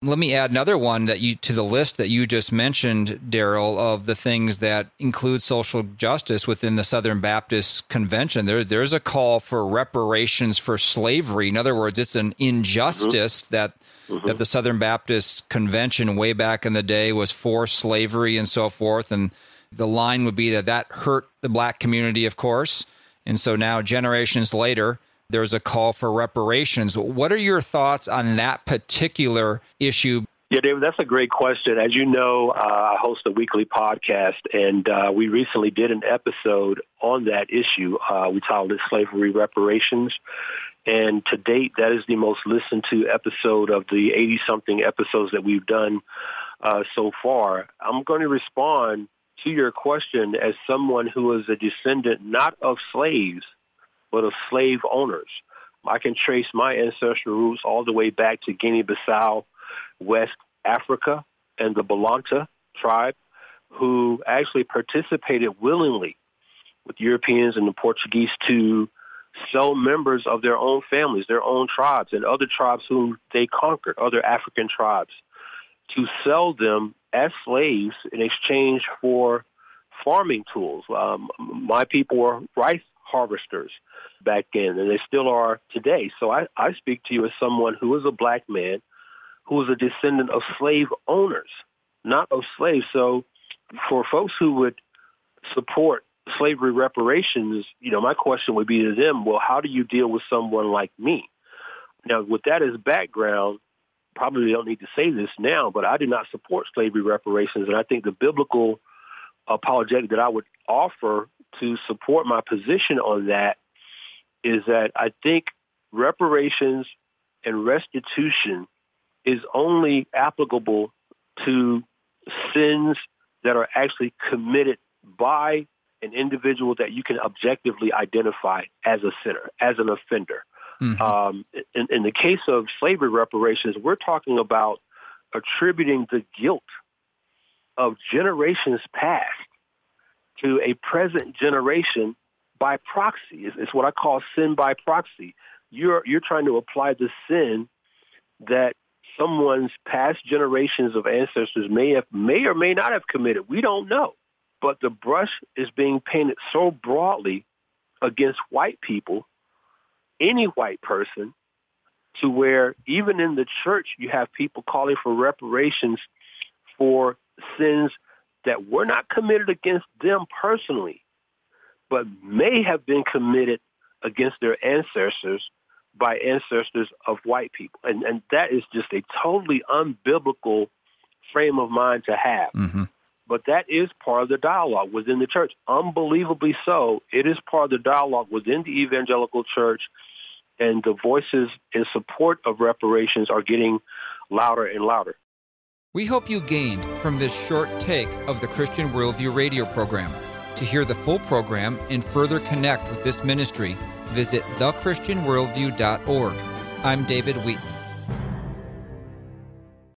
Let me add another one that you to the list that you just mentioned, Darrell, of the things that include social justice within the Southern Baptist Convention. There, there's a call for reparations for slavery. In other words, it's an injustice mm-hmm. that mm-hmm. that the Southern Baptist Convention way back in the day was for slavery and so forth. And the line would be that that hurt the black community, of course. And so now, generations later, there's a call for reparations. What are your thoughts on that particular issue? Yeah, David, that's a great question. As you know, uh, I host a weekly podcast, and uh, we recently did an episode on that issue. Uh, we titled it Slavery Reparations. And to date, that is the most listened to episode of the 80-something episodes that we've done uh, so far. I'm going to respond to your question as someone who is a descendant not of slaves, but of slave owners. I can trace my ancestral roots all the way back to Guinea-Bissau, West Africa, and the Balanta tribe, who actually participated willingly with Europeans and the Portuguese to sell members of their own families, their own tribes, and other tribes whom they conquered, other African tribes, to sell them as slaves in exchange for farming tools. Um, my people were rice harvesters back then, and they still are today. So I, I speak to you as someone who is a black man who is a descendant of slave owners, not of slaves. So for folks who would support slavery reparations, you know, my question would be to them, well, how do you deal with someone like me? Now, with that as background, probably don't need to say this now, but I do not support slavery reparations. And I think the biblical apologetic that I would offer to support my position on that is that I think reparations and restitution is only applicable to sins that are actually committed by an individual that you can objectively identify as a sinner, as an offender. Mm-hmm. Um, in, in the case of slavery reparations, we're talking about attributing the guilt of generations past to a present generation by proxy. It's, it's, what I call sin by proxy. You're you're trying to apply the sin that someone's past generations of ancestors may have may or may not have committed. We don't know. But the brush is being painted so broadly against white people, any white person, to where even in the church you have people calling for reparations for sins that were not committed against them personally, but may have been committed against their ancestors by ancestors of white people. And, and that is just a totally unbiblical frame of mind to have. Mm-hmm. But that is part of the dialogue within the church. Unbelievably so, it is part of the dialogue within the evangelical church, and the voices in support of reparations are getting louder and louder. We hope you gained from this short take of the Christian Worldview radio program. To hear the full program and further connect with this ministry, visit thechristianworldview.org. I'm David Wheaton.